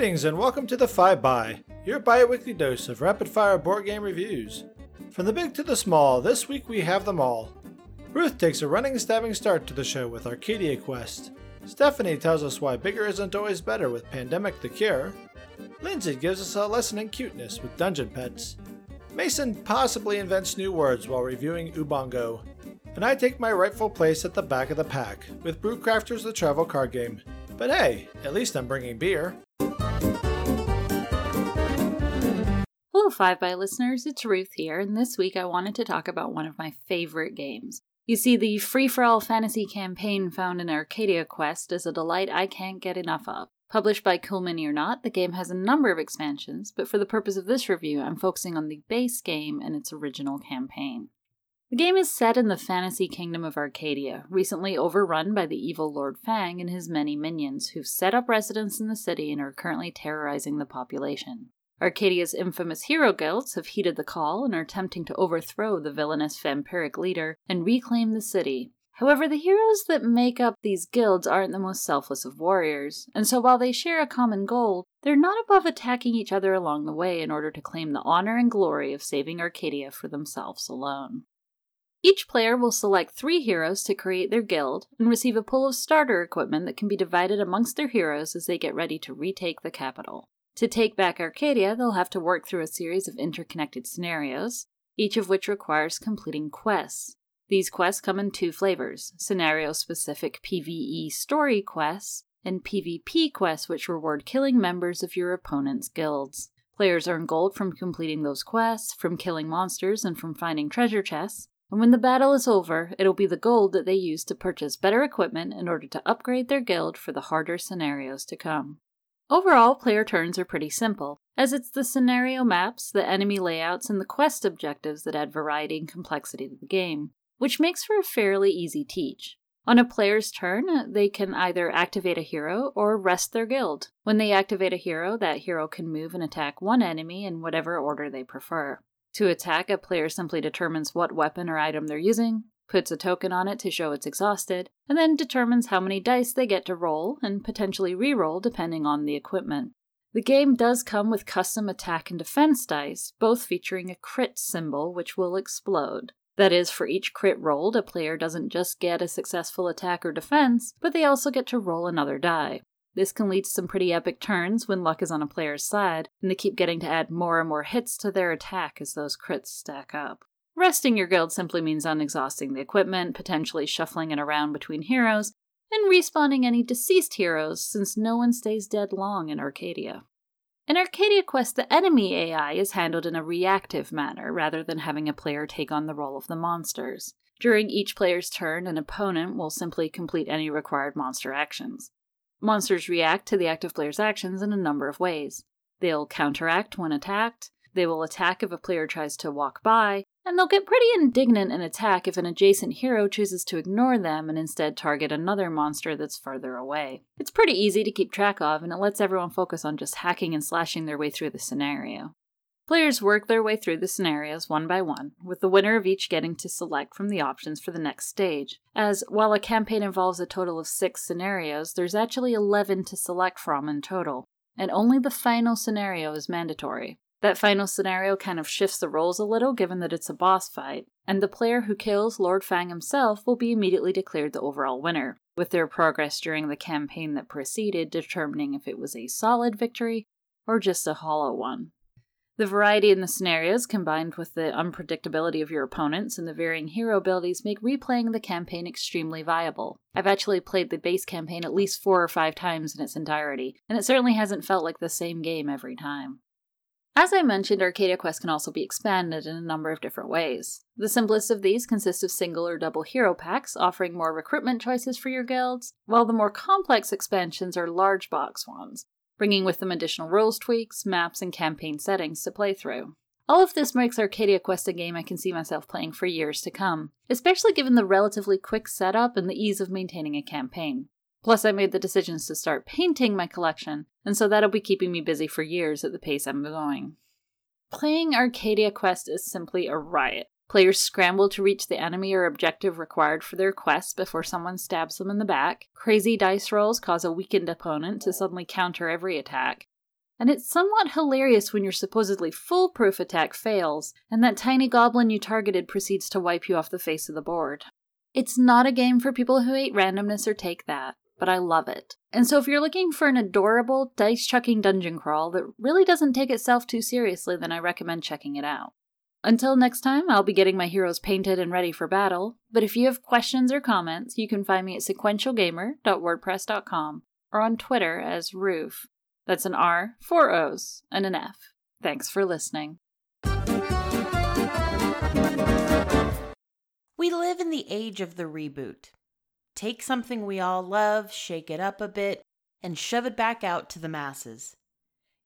Greetings and welcome to the 5 by your bi weekly dose of rapid fire board game reviews. From the big to the small, this week we have them all. Ruth takes a running stabbing start to the show with Arcadia Quest. Stephanie tells us why bigger isn't always better with Pandemic the Cure. Lindsay gives us a lesson in cuteness with Dungeon Petz. Mason possibly invents new words while reviewing Ubongo. And I take my rightful place at the back of the pack with Brewcrafters the Travel Card Game. But hey, at least I'm bringing beer. Hello, 5 by listeners, it's Ruth here, and this week I wanted to talk about one of my favorite games. You see, the free for all fantasy campaign found in Arcadia Quest is a delight I can't get enough of. Published by Cool Mini or not, the game has a number of expansions, but for the purpose of this review, I'm focusing on the base game and its original campaign. The game is set in the fantasy kingdom of Arcadia, recently overrun by the evil Lord Fang and his many minions, who've set up residence in the city and are currently terrorizing the population. Arcadia's infamous hero guilds have heeded the call and are attempting to overthrow the villainous vampiric leader and reclaim the city. However, the heroes that make up these guilds aren't the most selfless of warriors, and so while they share a common goal, they're not above attacking each other along the way in order to claim the honor and glory of saving Arcadia for themselves alone. Each player will select three heroes to create their guild and receive a pool of starter equipment that can be divided amongst their heroes as they get ready to retake the capital. To take back Arcadia, they'll have to work through a series of interconnected scenarios, each of which requires completing quests. These quests come in two flavors scenario specific PvE story quests and PvP quests, which reward killing members of your opponent's guilds. Players earn gold from completing those quests, from killing monsters, and from finding treasure chests, and when the battle is over, it'll be the gold that they use to purchase better equipment in order to upgrade their guild for the harder scenarios to come. Overall, player turns are pretty simple, as it's the scenario maps, the enemy layouts, and the quest objectives that add variety and complexity to the game, which makes for a fairly easy teach. On a player's turn, they can either activate a hero or rest their guild. When they activate a hero, that hero can move and attack one enemy in whatever order they prefer. To attack, a player simply determines what weapon or item they're using, puts a token on it to show it's exhausted, and then determines how many dice they get to roll and potentially re-roll depending on the equipment. The game does come with custom attack and defense dice, both featuring a crit symbol which will explode. That is, for each crit rolled, a player doesn't just get a successful attack or defense, but they also get to roll another die. This can lead to some pretty epic turns when luck is on a player's side, and they keep getting to add more and more hits to their attack as those crits stack up. Resting your guild simply means unexhausting the equipment, potentially shuffling it around between heroes, and respawning any deceased heroes since no one stays dead long in Arcadia. In Arcadia Quest, the enemy AI is handled in a reactive manner rather than having a player take on the role of the monsters. During each player's turn, an opponent will simply complete any required monster actions. Monsters react to the active player's actions in a number of ways. They'll counteract when attacked, they will attack if a player tries to walk by, and they'll get pretty indignant and attack if an adjacent hero chooses to ignore them and instead target another monster that's further away. It's pretty easy to keep track of, and it lets everyone focus on just hacking and slashing their way through the scenario. Players work their way through the scenarios one by one, with the winner of each getting to select from the options for the next stage. As while a campaign involves a total of six scenarios, there's actually 11 to select from in total, and only the final scenario is mandatory. That final scenario kind of shifts the roles a little given that it's a boss fight, and the player who kills Lord Fang himself will be immediately declared the overall winner, with their progress during the campaign that preceded determining if it was a solid victory or just a hollow one. The variety in the scenarios, combined with the unpredictability of your opponents and the varying hero abilities, make replaying the campaign extremely viable. I've actually played the base campaign at least four or five times in its entirety, and it certainly hasn't felt like the same game every time. As I mentioned, Arcadia Quest can also be expanded in a number of different ways. The simplest of these consist of single or double hero packs, offering more recruitment choices for your guilds, while the more complex expansions are large box ones, bringing with them additional rules tweaks, maps, and campaign settings to play through. All of this makes Arcadia Quest a game I can see myself playing for years to come, especially given the relatively quick setup and the ease of maintaining a campaign. Plus, I made the decisions to start painting my collection, and so that'll be keeping me busy for years at the pace I'm going. Playing Arcadia Quest is simply a riot. Players scramble to reach the enemy or objective required for their quest before someone stabs them in the back. Crazy dice rolls cause a weakened opponent to suddenly counter every attack. and it's somewhat hilarious when your supposedly foolproof attack fails, and that tiny goblin you targeted proceeds to wipe you off the face of the board. It's not a game for people who hate randomness or take that, but I love it. And so if you're looking for an adorable, dice chucking dungeon crawl that really doesn't take itself too seriously, then I recommend checking it out. Until next time, I'll be getting my heroes painted and ready for battle, but if you have questions or comments, you can find me at sequentialgamer.wordpress.com or on Twitter as Roof. That's an R, four O's, and an F. Thanks for listening. We live in the age of the reboot. Take something we all love, shake it up a bit, and shove it back out to the masses.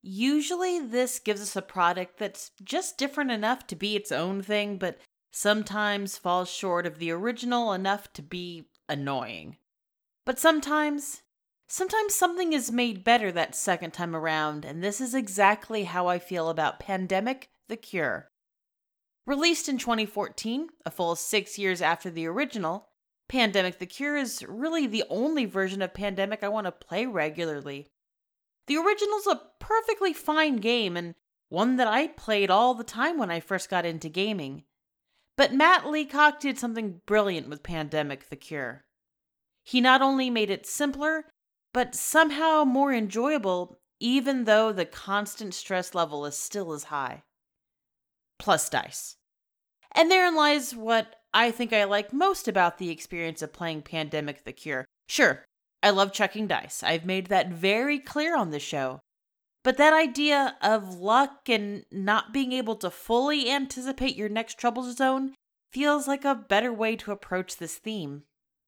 Usually, this gives us a product that's just different enough to be its own thing, but sometimes falls short of the original enough to be annoying. But sometimes Sometimes something is made better that second time around, and this is exactly how I feel about Pandemic the Cure. Released in 2014, a full six years after the original, Pandemic the Cure is really the only version of Pandemic I want to play regularly. The original's a perfectly fine game and one that I played all the time when I first got into gaming. But Matt Leacock did something brilliant with Pandemic the Cure. He not only made it simpler, but somehow more enjoyable, even though the constant stress level is still as high. Plus dice. And therein lies what I think I like most about the experience of playing Pandemic the Cure. Sure, I love chucking dice. I've made that very clear on the show. But that idea of luck and not being able to fully anticipate your next trouble zone feels like a better way to approach this theme.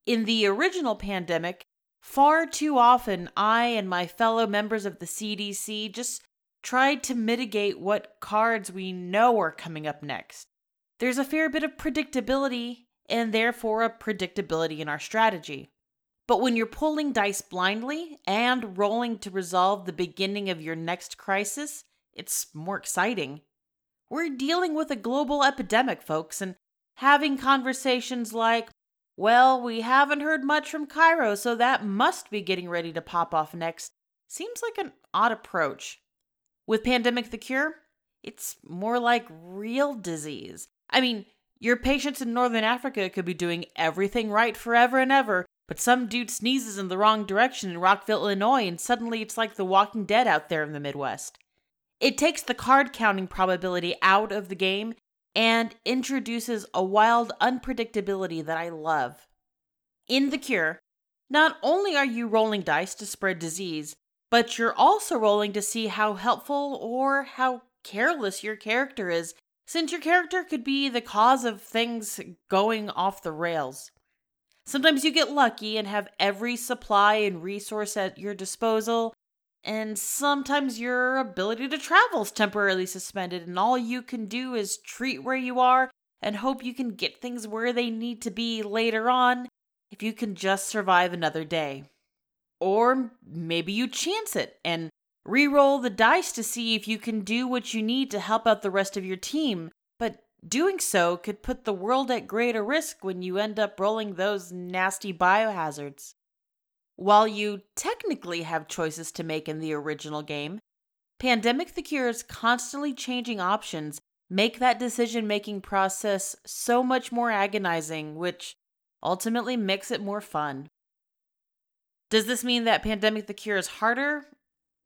In the original pandemic, Far too often, I and my fellow members of the CDC just tried to mitigate what cards we know are coming up next. There's a fair bit of predictability and therefore a predictability in our strategy. But when you're pulling dice blindly and rolling to resolve the beginning of your next crisis, it's more exciting. We're dealing with a global epidemic, folks, and having conversations like, well, we haven't heard much from Cairo, so that must be getting ready to pop off next. Seems like an odd approach. With Pandemic the Cure, it's more like real disease. I mean, your patients in Northern Africa could be doing everything right forever and ever, but some dude sneezes in the wrong direction in Rockville, Illinois, and suddenly it's like the walking dead out there in the Midwest. It takes the card counting probability out of the game and introduces a wild unpredictability that I love. In The Cure, not only are you rolling dice to spread disease, but you're also rolling to see how helpful or how careless your character is, since your character could be the cause of things going off the rails. Sometimes you get lucky and have every supply and resource at your disposal, and sometimes your ability to travel is temporarily suspended, and all you can do is treat where you are and hope you can get things where they need to be later on if you can just survive another day. Or maybe you chance it and re-roll the dice to see if you can do what you need to help out the rest of your team, but doing so could put the world at greater risk when you end up rolling those nasty biohazards. While you technically have choices to make in the original game, Pandemic the Cure's constantly changing options make that decision making process so much more agonizing, which ultimately makes it more fun. Does this mean that Pandemic the Cure is harder?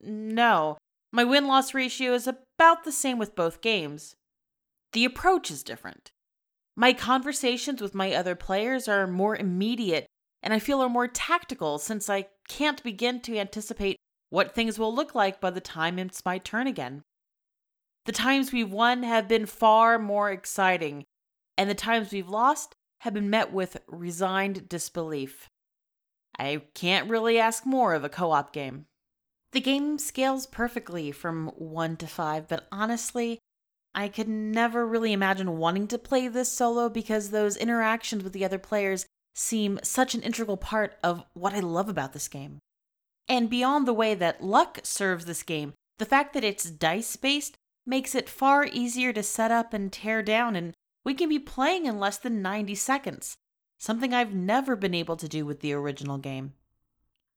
No. My win loss ratio is about the same with both games. The approach is different. My conversations with my other players are more immediate and I feel are more tactical since I can't begin to anticipate what things will look like by the time it's my turn again. The times we've won have been far more exciting, and the times we've lost have been met with resigned disbelief. I can't really ask more of a co op game. The game scales perfectly from 1 to 5, but honestly, I could never really imagine wanting to play this solo because those interactions with the other players seem such an integral part of what I love about this game. And beyond the way that luck serves this game, the fact that it's dice based makes it far easier to set up and tear down, and we can be playing in less than 90 seconds, something I've never been able to do with the original game.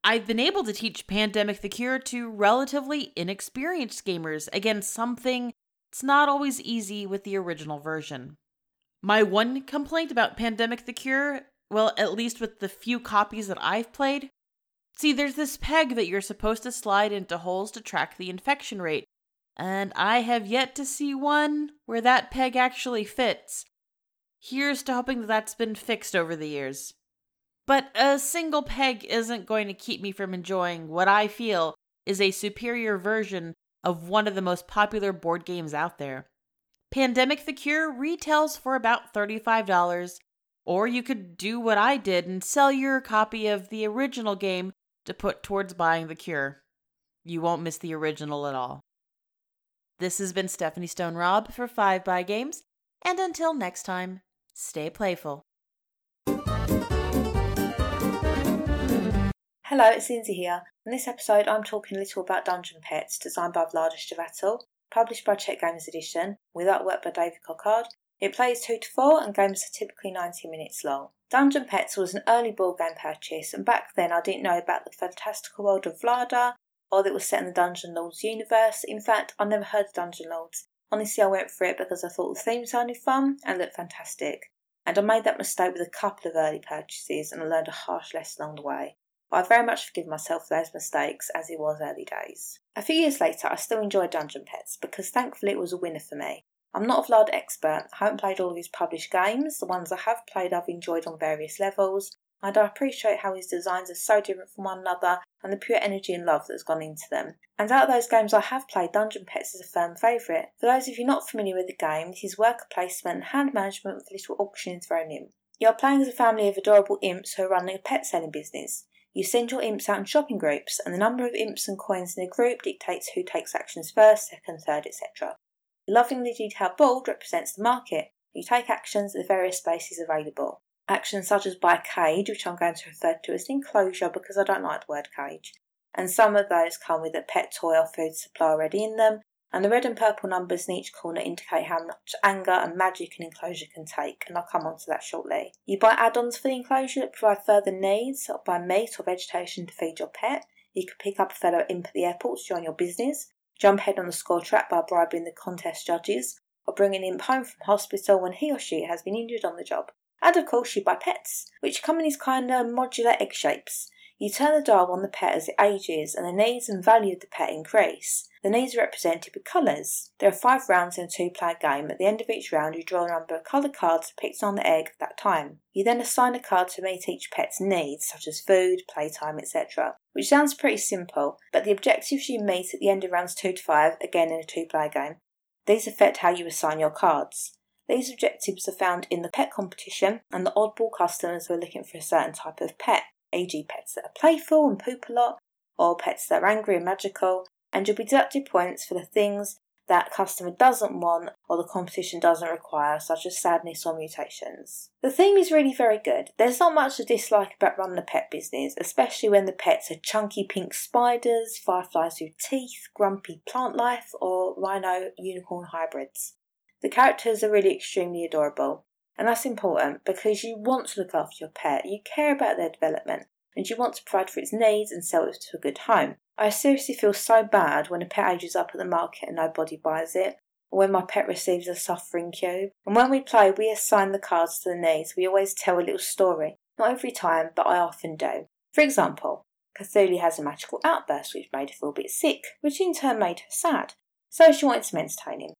I've been able to teach Pandemic the Cure to relatively inexperienced gamers. Again, something it's not always easy with the original version. My one complaint about Pandemic the Cure, well, at least with the few copies that I've played, see, there's this peg that you're supposed to slide into holes to track the infection rate, and I have yet to see one where that peg actually fits. Here's to hoping that that's been fixed over the years. But a single peg isn't going to keep me from enjoying what I feel is a superior version of one of the most popular board games out there. Pandemic the Cure retails for about $35, or you could do what I did and sell your copy of the original game to put towards buying the Cure. You won't miss the original at all. This has been Stephanie Stone Robb for 5 by Games, and until next time, stay playful. Hello, it's Lindsay here. In this episode, I'm talking a little about Dungeon Petz, designed by Vlaada Chvátil, published by Czech Games Edition, with artwork by David Cochard. It plays 2 to 4 and games are typically 90 minutes long. Dungeon Petz was an early board game purchase, and back then I didn't know about the fantastical world of Vlaada or that it was set in the Dungeon Lords universe. In fact, I never heard of Dungeon Lords. Honestly, I went for it because I thought the theme sounded fun and looked fantastic. And I made that mistake with a couple of early purchases and I learned a harsh lesson along the way. I very much forgive myself for those mistakes as it was early days. A few years later, I still enjoy Dungeon Petz because thankfully it was a winner for me. I'm not a Vlad expert, I haven't played all of his published games, the ones I have played I've enjoyed on various levels, and I appreciate how his designs are so different from one another and the pure energy and love that's gone into them. And out of those games I have played, Dungeon Petz is a firm favourite. For those of you not familiar with the game, it is worker placement and hand management with little auctions thrown in. You are playing as a family of adorable imps who are running a pet selling business. You send your imps out in shopping groups, and the number of imps and coins in a group dictates who takes actions first, second, third, etc. The lovingly detailed board represents the market. You take actions at the various spaces available. Actions such as buy a cage, which I'm going to refer to as enclosure because I don't like the word cage. And some of those come with a pet toy or food supply already in them, and the red and purple numbers in each corner indicate how much anger and magic an enclosure can take, and I'll come on to that shortly. You buy add-ons for the enclosure that provide further needs, or buy meat or vegetation to feed your pet. You can pick up a fellow imp at the airport to join your business, jump ahead on the score track by bribing the contest judges, or bring an imp home from hospital when he or she has been injured on the job. And of course you buy pets, which come in these kind of modular egg shapes. You turn the dial on the pet as it ages and the needs and value of the pet increase. The needs are represented with colours. There are five rounds in a two player game. At the end of each round, you draw a number of coloured cards picked on the egg at that time. You then assign a card to meet each pet's needs, such as food, playtime, etc. Which sounds pretty simple, but the objectives you meet at the end of rounds 2 to 5, again in a two player game, these affect how you assign your cards. These objectives are found in the pet competition and the oddball customers who are looking for a certain type of pet e.g., pets that are playful and poop a lot, or pets that are angry and magical, and you'll be deducted points for the things that customer doesn't want or the competition doesn't require, such as sadness or mutations. The theme is really very good. There's not much to dislike about running a pet business, especially when the pets are chunky pink spiders, fireflies with teeth, grumpy plant life, or rhino unicorn hybrids. The characters are really extremely adorable, and that's important because you want to look after your pet, you care about their development, and you want to provide for its needs and sell it to a good home. I seriously feel so bad when a pet ages up at the market and nobody buys it, or when my pet receives a suffering cube. And when we play, we assign the cards to the needs. We always tell a little story. Not every time, but I often do. For example, Cthulhu has a magical outburst which made her feel a bit sick, which in turn made her sad. So she wanted some entertaining.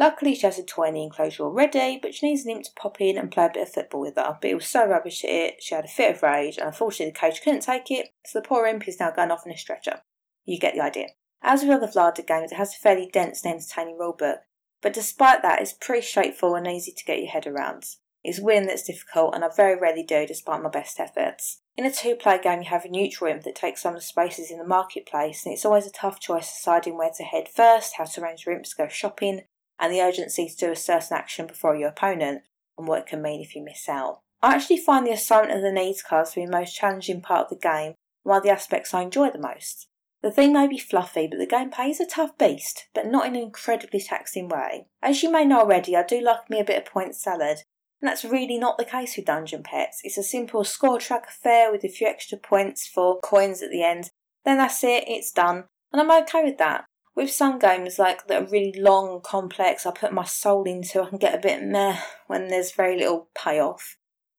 Luckily, she has a the enclosure already, but she needs an imp to pop in and play a bit of football with her. But it was so rubbish at it, she had a fit of rage, and unfortunately, the coach couldn't take it, so the poor imp is now going off in a stretcher. You get the idea. As with other Vlaada games, it has a fairly dense and entertaining rulebook, but despite that, it's pretty straightforward and easy to get your head around. It's win that's difficult, and I very rarely do despite my best efforts. In a two player game, you have a neutral imp that takes some of the spaces in the marketplace, and it's always a tough choice deciding where to head first, how to arrange your imps to go shopping, and the urgency to do a certain action before your opponent and what it can mean if you miss out. I actually find the assignment of the needs cards to be the most challenging part of the game, one of the aspects I enjoy the most. The theme may be fluffy, but the gameplay is a tough beast, but not in an incredibly taxing way. As you may know already, I do like me a bit of point salad, And that's really not the case with Dungeon Petz. It's a simple score track affair with a few extra points for coins at the end. Then that's it, it's done. And I'm okay with that. With some games like that are really long complex, I put my soul into, I can get a bit meh when there's very little payoff.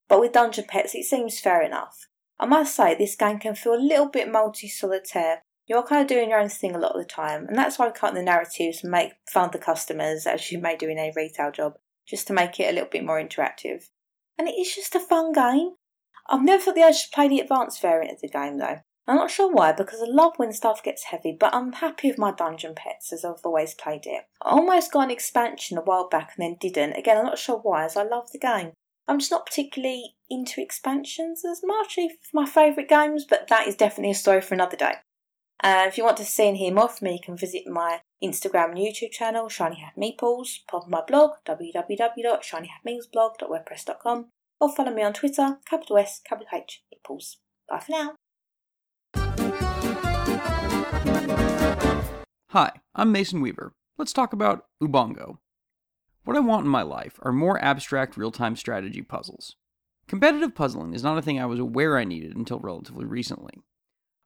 But with Dungeon Petz, it seems fair enough. I must say, this game can feel a little bit multi solitaire. You're kind of doing your own thing a lot of the time, and that's why I cut the narratives and make fun the customers, as you may do in a retail job, just to make it a little bit more interactive. And it is just a fun game. I've never thought the urge to play the advanced variant of the game though. I'm not sure why, because I love when stuff gets heavy, but I'm happy with my Dungeon Petz as I've always played it. I almost got an expansion a while back and then didn't. Again, I'm not sure why, as I love the game. I'm just not particularly into expansions as much as my favourite games, but that is definitely a story for another day. Uh, if you want to see and hear more from me, you can visit my Instagram and YouTube channel, Shiny Hat Meeples, pop my blog, www.shinyhatmeeplesblog.wordpress.com, or follow me on Twitter, capital S, capital H, Meeples. Bye for now. Hi, I'm Mason Weaver. Let's talk about Ubongo. What I want in my life are more abstract real time strategy puzzles. Competitive puzzling is not a thing I was aware I needed until relatively recently.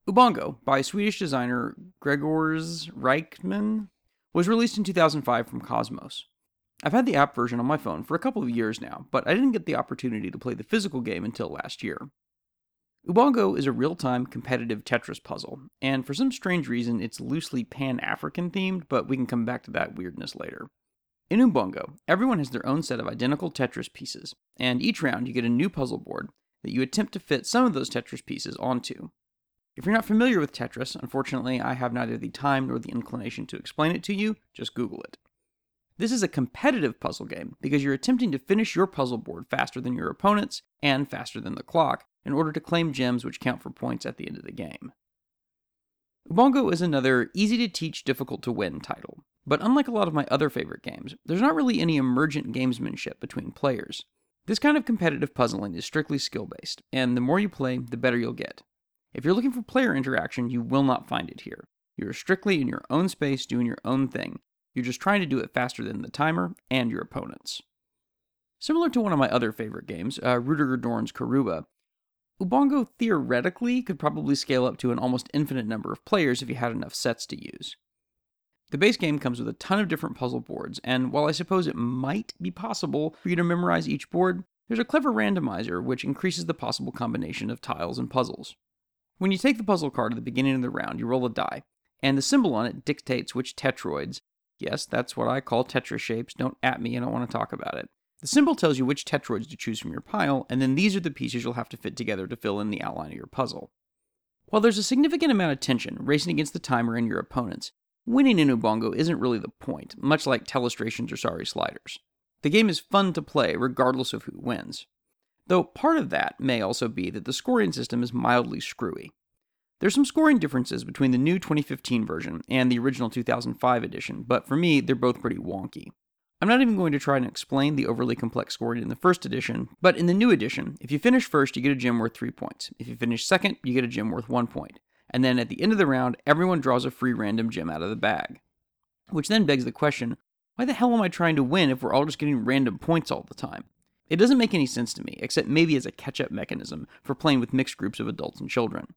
Ubongo, by Swedish designer Grzegorz Rejchtman, was released in 2005 from Kosmos. I've had the app version on my phone for a couple of years now, but I didn't get the opportunity to play the physical game until last year. Ubongo is a real time competitive Tetris puzzle, and for some strange reason, it's loosely Pan African themed, but we can come back to that weirdness later. In Ubongo, everyone has their own set of identical Tetris pieces, and each round you get a new puzzle board that you attempt to fit some of those Tetris pieces onto. If you're not familiar with Tetris, unfortunately, I have neither the time nor the inclination to explain it to you, just Google it. This is a competitive puzzle game because you're attempting to finish your puzzle board faster than your opponents and faster than the clock, in order to claim gems which count for points at the end of the game. Ubongo is another easy to teach, difficult to win title, but unlike a lot of my other favorite games, there's not really any emergent gamesmanship between players. This kind of competitive puzzling is strictly skill based, and the more you play, the better you'll get. If you're looking for player interaction, you will not find it here. You're strictly in your own space doing your own thing. You're just trying to do it faster than the timer and your opponents. Similar to one of my other favorite games, uh, Rudiger Dorn's Karuba, Ubongo theoretically could probably scale up to an almost infinite number of players if you had enough sets to use. The base game comes with a ton of different puzzle boards, and while I suppose it might be possible for you to memorize each board, there's a clever randomizer which increases the possible combination of tiles and puzzles. When you take the puzzle card at the beginning of the round, you roll a die, and the symbol on it dictates which tetroids, yes, that's what I call tetra shapes, don't at me, I don't want to talk about it, the symbol tells you which tetroids to choose from your pile, and then these are the pieces you'll have to fit together to fill in the outline of your puzzle. While there's a significant amount of tension racing against the timer and your opponents, winning in Ubongo isn't really the point, much like telestrations or sorry sliders. The game is fun to play regardless of who wins. Though part of that may also be that the scoring system is mildly screwy. There's some scoring differences between the new 2015 version and the original 2005 edition, but for me, they're both pretty wonky. I'm not even going to try and explain the overly complex scoring in the first edition, but in the new edition, if you finish first, you get a gem worth 3 points. If you finish second, you get a gem worth 1 point. And then at the end of the round, everyone draws a free random gem out of the bag. Which then begs the question why the hell am I trying to win if we're all just getting random points all the time? It doesn't make any sense to me, except maybe as a catch up mechanism for playing with mixed groups of adults and children.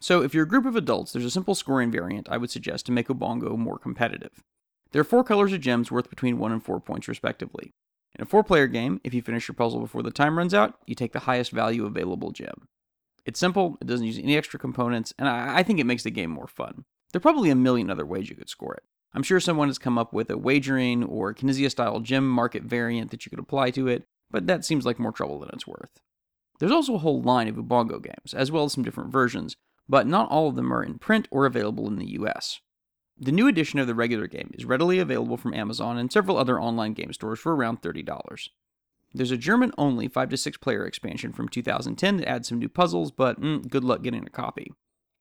So, if you're a group of adults, there's a simple scoring variant I would suggest to make Ubongo more competitive. There are four colors of gems worth between 1 and 4 points, respectively. In a four player game, if you finish your puzzle before the time runs out, you take the highest value available gem. It's simple, it doesn't use any extra components, and I, I think it makes the game more fun. There are probably a million other ways you could score it. I'm sure someone has come up with a wagering or Knizia style gem market variant that you could apply to it, but that seems like more trouble than it's worth. There's also a whole line of Ubongo games, as well as some different versions, but not all of them are in print or available in the US. The new edition of the regular game is readily available from Amazon and several other online game stores for around $30. There's a German only 5 to 6 player expansion from 2010 that adds some new puzzles, but mm, good luck getting a copy.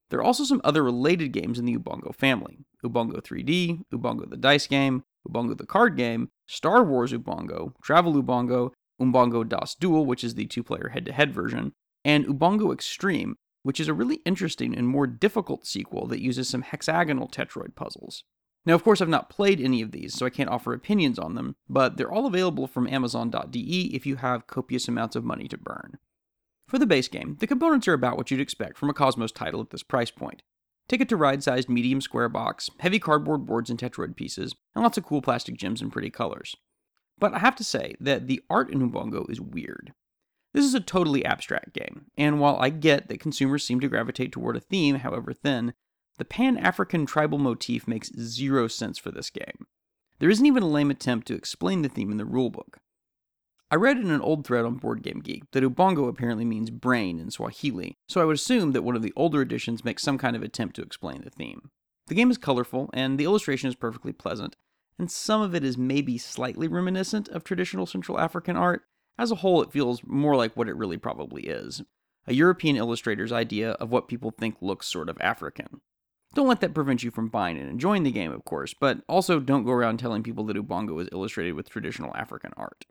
There are also some other related games in the Ubongo family Ubongo 3D, Ubongo the Dice Game, Ubongo the Card Game, Star Wars Ubongo, Travel Ubongo, Ubongo Das Duel, which is the two player head to head version, and Ubongo Extreme, which is a really interesting and more difficult sequel that uses some hexagonal Tetroid puzzles. Now, of course, I've not played any of these, so I can't offer opinions on them, but they're all available from Amazon.de if you have copious amounts of money to burn. For the base game, the components are about what you'd expect from a Kosmos title at this price point. Ticket to ride sized medium square box, heavy cardboard boards and Tetroid pieces, and lots of cool plastic gems and pretty colors. But I have to say that the art in Ubongo is weird. This is a totally abstract game, and while I get that consumers seem to gravitate toward a theme, however thin, the Pan African tribal motif makes zero sense for this game. There isn't even a lame attempt to explain the theme in the rulebook. I read in an old thread on Board Game Geek that Ubongo apparently means brain in Swahili, so I would assume that one of the older editions makes some kind of attempt to explain the theme. The game is colorful, and the illustration is perfectly pleasant, and some of it is maybe slightly reminiscent of traditional Central African art. As a whole, it feels more like what it really probably is a European illustrator's idea of what people think looks sort of African. Don't let that prevent you from buying and enjoying the game, of course, but also don't go around telling people that Ubongo is illustrated with traditional African art.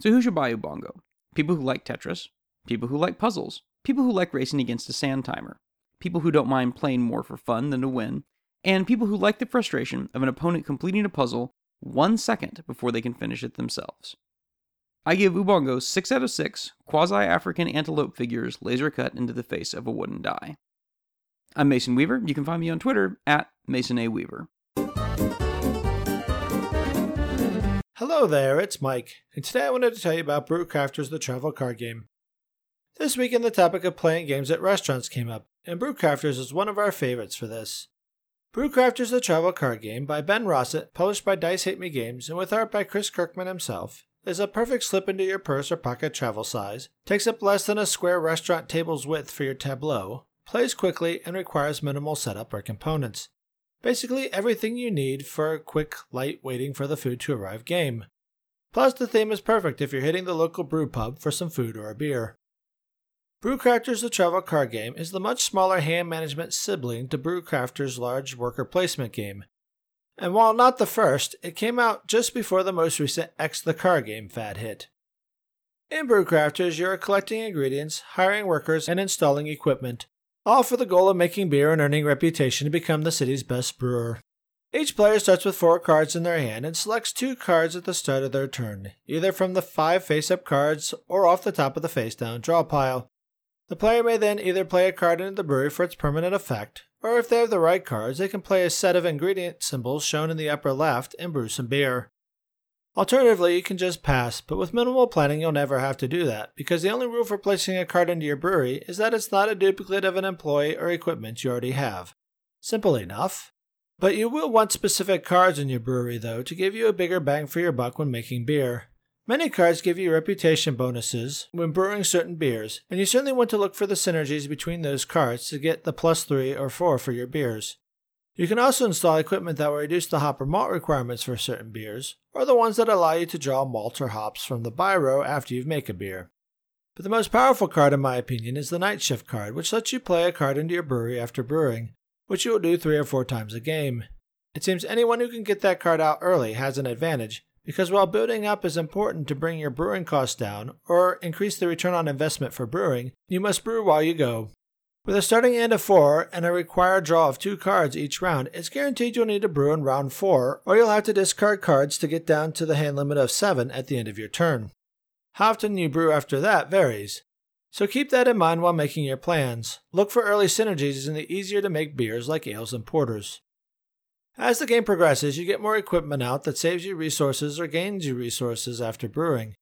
So, who should buy Ubongo? People who like Tetris, people who like puzzles, people who like racing against a sand timer, people who don't mind playing more for fun than to win, and people who like the frustration of an opponent completing a puzzle one second before they can finish it themselves. I give Ubongo 6 out of 6 quasi African antelope figures laser cut into the face of a wooden die. I'm Mason Weaver. You can find me on Twitter at Mason A. Weaver. Hello there, it's Mike, and today I wanted to tell you about Brewcrafters the travel card game. This weekend, the topic of playing games at restaurants came up, and Brewcrafters is one of our favorites for this. Brewcrafters the travel card game by Ben Rosset, published by Dice Hate Me Games, and with art by Chris Kirkman himself, is a perfect slip into your purse or pocket travel size, takes up less than a square restaurant table's width for your tableau, plays quickly, and requires minimal setup or components. Basically, everything you need for a quick, light waiting for the food to arrive game. Plus, the theme is perfect if you're hitting the local brew pub for some food or a beer. Brewcrafters the Travel Card Game is the much smaller hand management sibling to Brewcrafters' large worker placement game. And while not the first, it came out just before the most recent X the Car game fad hit. In Brewcrafters, you are collecting ingredients, hiring workers, and installing equipment, all for the goal of making beer and earning reputation to become the city's best brewer. Each player starts with four cards in their hand and selects two cards at the start of their turn, either from the five face up cards or off the top of the face down draw pile. The player may then either play a card into the brewery for its permanent effect, or if they have the right cards, they can play a set of ingredient symbols shown in the upper left and brew some beer. Alternatively, you can just pass, but with minimal planning, you'll never have to do that, because the only rule for placing a card into your brewery is that it's not a duplicate of an employee or equipment you already have. Simple enough. But you will want specific cards in your brewery, though, to give you a bigger bang for your buck when making beer. Many cards give you reputation bonuses when brewing certain beers, and you certainly want to look for the synergies between those cards to get the plus 3 or 4 for your beers. You can also install equipment that will reduce the hop or malt requirements for certain beers, or the ones that allow you to draw malt or hops from the buy row after you've made a beer. But the most powerful card, in my opinion, is the Night Shift card, which lets you play a card into your brewery after brewing, which you will do three or four times a game. It seems anyone who can get that card out early has an advantage, because while building up is important to bring your brewing costs down or increase the return on investment for brewing, you must brew while you go, with a starting hand of four and a required draw of two cards each round, it's guaranteed you'll need to brew in round four, or you'll have to discard cards to get down to the hand limit of seven at the end of your turn. How often you brew after that varies. So keep that in mind while making your plans. Look for early synergies in the easier to make beers like ales and porters. As the game progresses, you get more equipment out that saves you resources or gains you resources after brewing.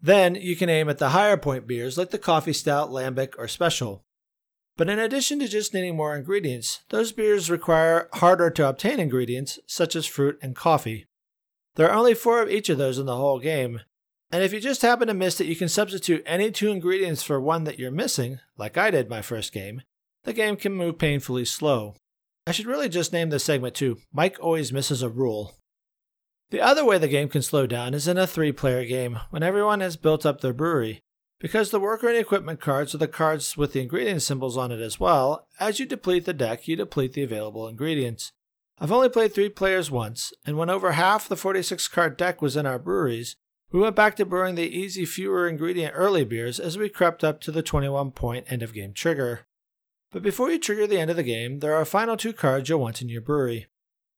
Then you can aim at the higher point beers like the coffee stout, lambic, or special. But in addition to just needing more ingredients, those beers require harder to obtain ingredients, such as fruit and coffee. There are only four of each of those in the whole game, and if you just happen to miss it, you can substitute any two ingredients for one that you're missing, like I did my first game. The game can move painfully slow. I should really just name this segment too Mike Always Misses a Rule. The other way the game can slow down is in a three player game, when everyone has built up their brewery. Because the worker and equipment cards are the cards with the ingredient symbols on it as well, as you deplete the deck, you deplete the available ingredients. I've only played three players once, and when over half the 46 card deck was in our breweries, we went back to brewing the easy fewer ingredient early beers as we crept up to the 21 point end of game trigger. But before you trigger the end of the game, there are final two cards you'll want in your brewery.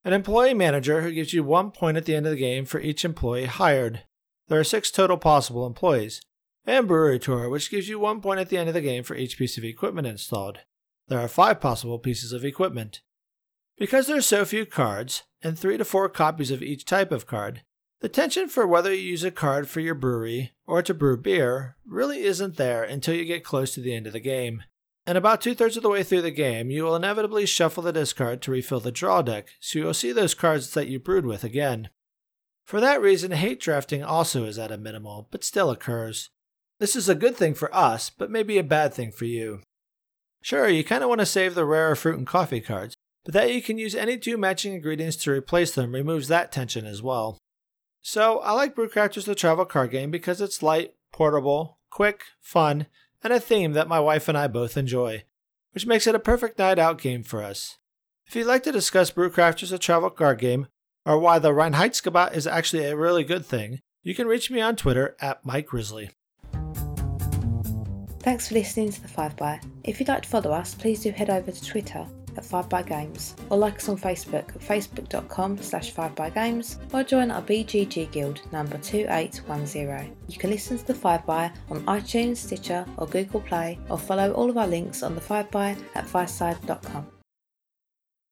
an employee manager who gives you one point at the end of the game for each employee hired. There are six total possible employees, and Brewery Tour, which gives you one point at the end of the game for each piece of equipment installed. There are five possible pieces of equipment. Because there are so few cards, and three to four copies of each type of card, the tension for whether you use a card for your brewery or to brew beer really isn't there until you get close to the end of the game. And about two thirds of the way through the game, you will inevitably shuffle the discard to refill the draw deck, so you'll see those cards that you brewed with again. For that reason, hate drafting also is at a minimal, but still occurs. This is a good thing for us, but maybe a bad thing for you. Sure, you kind of want to save the rarer fruit and coffee cards, but that you can use any two matching ingredients to replace them removes that tension as well. So, I like Brewcrafters the travel card game because it's light, portable, quick, fun, and a theme that my wife and I both enjoy, which makes it a perfect night out game for us. If you'd like to discuss Brewcrafters a travel card game, or why the Reinheitsgebot is actually a really good thing, you can reach me on Twitter at Mike Grizzly. Thanks for listening to the 5 by. If you'd like to follow us, please do head over to Twitter at 5 by Games or like us on Facebook at facebook.com slash 5 by Games or join our BGG Guild number 2810. You can listen to the 5 by on iTunes, Stitcher or Google Play or follow all of our links on the 5 by at fireside.com.